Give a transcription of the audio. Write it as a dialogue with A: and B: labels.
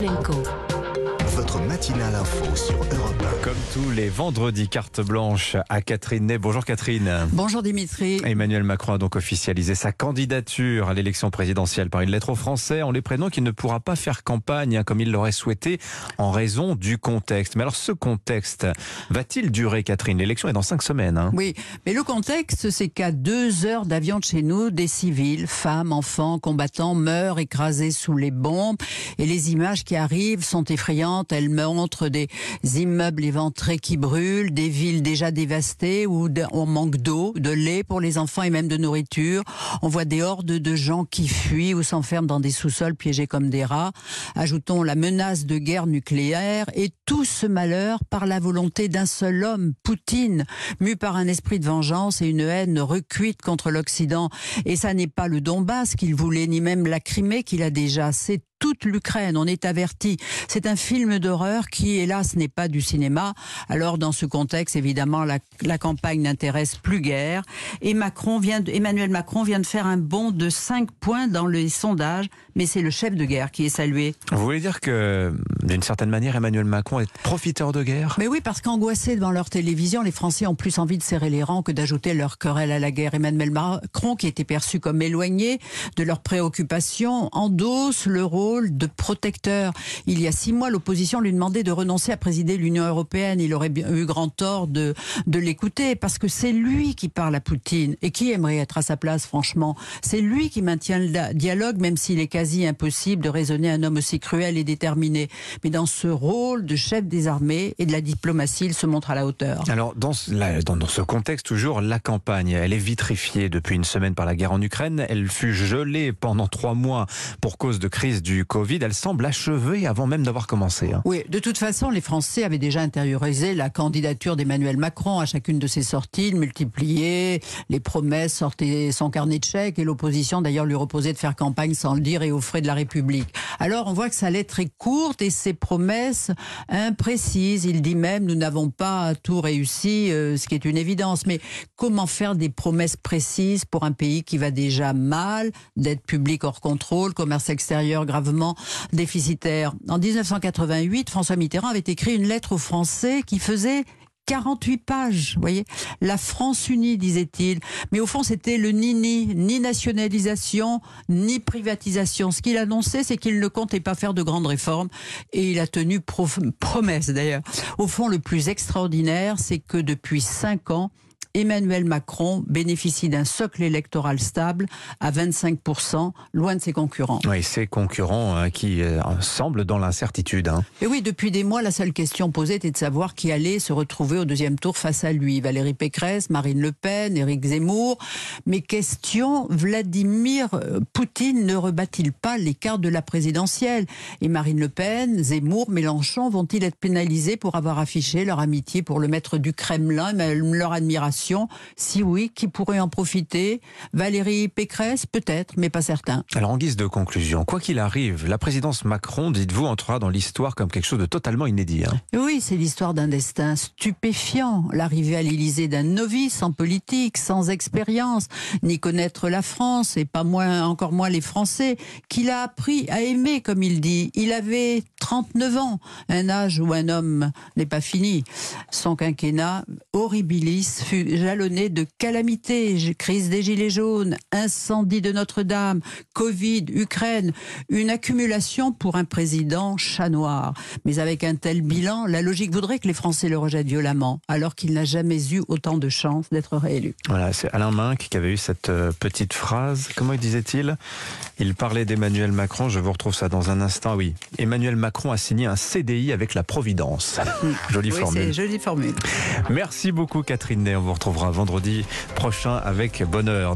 A: Blinko. Votre matinale info sur Europe
B: Comme tous les vendredis, carte blanche à Catherine Ney. Bonjour Catherine.
C: Bonjour Dimitri.
B: Emmanuel Macron a donc officialisé sa candidature à l'élection présidentielle par une lettre aux Français en les prévenant qu'il ne pourra pas faire campagne hein, comme il l'aurait souhaité en raison du contexte. Mais alors ce contexte va-t-il durer Catherine? L'élection est dans cinq semaines. hein.
C: Oui, mais le contexte, c'est qu'à deux heures d'avion de chez nous, des civils, femmes, enfants, combattants meurent écrasés sous les bombes. Et les images qui arrivent sont effrayantes. Elles montrent des immeubles éventrés qui brûlent, des villes déjà dévastées où on manque d'eau, de lait pour les enfants et même de nourriture. On voit des hordes de gens qui fuient ou s'enferment dans des sous-sols piégés comme des rats. Ajoutons la menace de guerre nucléaire et tout ce malheur par la volonté d'un seul homme, Poutine, mu par un esprit de vengeance et une haine recuite contre l'Occident. Et ça n'est pas le Donbass qu'il voulait, ni même la Crimée qu'il a déjà. Toute l'Ukraine, on est averti. C'est un film d'horreur qui, hélas, n'est pas du cinéma. Alors, dans ce contexte, évidemment, la, campagne n'intéresse plus guère. Et Macron vient Emmanuel Macron vient de faire un bond de 5 points dans les sondages, mais c'est le chef de guerre qui est salué.
B: Vous voulez dire que d'une certaine manière Emmanuel Macron est profiteur de guerre
C: Mais oui, parce qu'angoissés devant leur télévision, les Français ont plus envie de serrer les rangs que d'ajouter leur querelle à la guerre. Emmanuel Macron, qui était perçu comme éloigné de leurs préoccupations, endosse le rôle de protecteur. Il y a six mois, l'opposition lui demandait de renoncer à présider l'Union européenne. Il aurait eu grand tort de, de l'écouter, parce que c'est lui qui parle à Poutine. Et qui aimerait être à sa place, franchement? C'est lui qui maintient le dialogue, même s'il est quasi impossible de raisonner un homme aussi cruel et déterminé. Mais dans ce rôle de chef des armées et de la diplomatie, il se montre à la hauteur.
B: Alors, dans ce, dans, ce contexte, toujours, la campagne, elle est vitrifiée depuis une semaine par la guerre en Ukraine. Elle fut gelée pendant trois mois pour cause de crise du Covid. Elle semble achevée avant même d'avoir commencé. hein.
C: Oui, de toute façon, les Français avaient déjà intériorisé la candidature d'Emmanuel Macron à chacune de ses sorties. Il multipliait les promesses, sortait son carnet de chèques et l'opposition d'ailleurs lui reposait de faire campagne sans le dire et aux frais de la République. Alors on voit que sa lettre est courte et ses promesses imprécises. Il dit même nous n'avons pas tout réussi, euh, ce qui est une évidence. Mais comment faire des promesses précises pour un pays qui va déjà mal, dette publique hors contrôle, commerce extérieur gravement déficitaire? En 1988, François Mitterrand avait écrit une lettre aux Français qui faisait 48 pages, vous voyez. La France unie, disait-il. Mais au fond, c'était le ni-ni, ni nationalisation, ni privatisation. Ce qu'il annonçait, c'est qu'il ne comptait pas faire de grandes réformes. Et il a tenu promesse, d'ailleurs. Au fond, le plus extraordinaire, c'est que depuis cinq ans, Emmanuel Macron bénéficie d'un socle électoral stable à 25%, loin de ses concurrents.
B: Oui, ces concurrents hein, qui euh, semblent dans l'incertitude. hein.
C: Et oui, depuis des mois, la seule question posée était de savoir qui allait se retrouver au deuxième tour face à lui. Valérie Pécresse, Marine Le Pen, Éric Zemmour. Mais question, Vladimir euh, Poutine ne rebat-il pas l'écart de la présidentielle? Et Marine Le Pen, Zemmour, Mélenchon vont-ils être pénalisés pour avoir affiché leur amitié pour le maître du Kremlin, même leur admiration? Si oui, qui pourrait en profiter? Valérie Pécresse, peut-être, mais pas certain.
B: Alors, en guise de conclusion, quoi qu'il arrive, la présidence Macron, dites-vous, entrera dans l'histoire comme quelque chose de totalement inédit. hein.
C: Oui, c'est l'histoire d'un destin stupéfiant, l'arrivée à l'Élysée d'un novice en politique, sans expérience, ni connaître la France, et pas moins, encore moins les Français, qu'il a appris à aimer, comme il dit. Il avait 39 ans, un âge où un homme n'est pas fini. Son quinquennat, horribilis, fut jalonné de calamités, crise des gilets jaunes, incendie de Notre-Dame, Covid, Ukraine, une accumulation pour un président chat noir. Mais avec un tel bilan, la logique voudrait que les Français le rejettent violemment, alors qu'il n'a jamais eu autant de chances d'être réélu.
B: Voilà, c'est Alain Minck qui avait eu cette euh, petite phrase. Comment disait-il? Il parlait d'Emmanuel Macron, je vous retrouve ça dans un instant. Oui, Emmanuel Macron a signé un CDI avec la Providence. Jolie
C: Oui,
B: formule.
C: jolie formule.
B: Merci beaucoup Catherine Ney. On vous retrouvera vendredi prochain avec bonheur.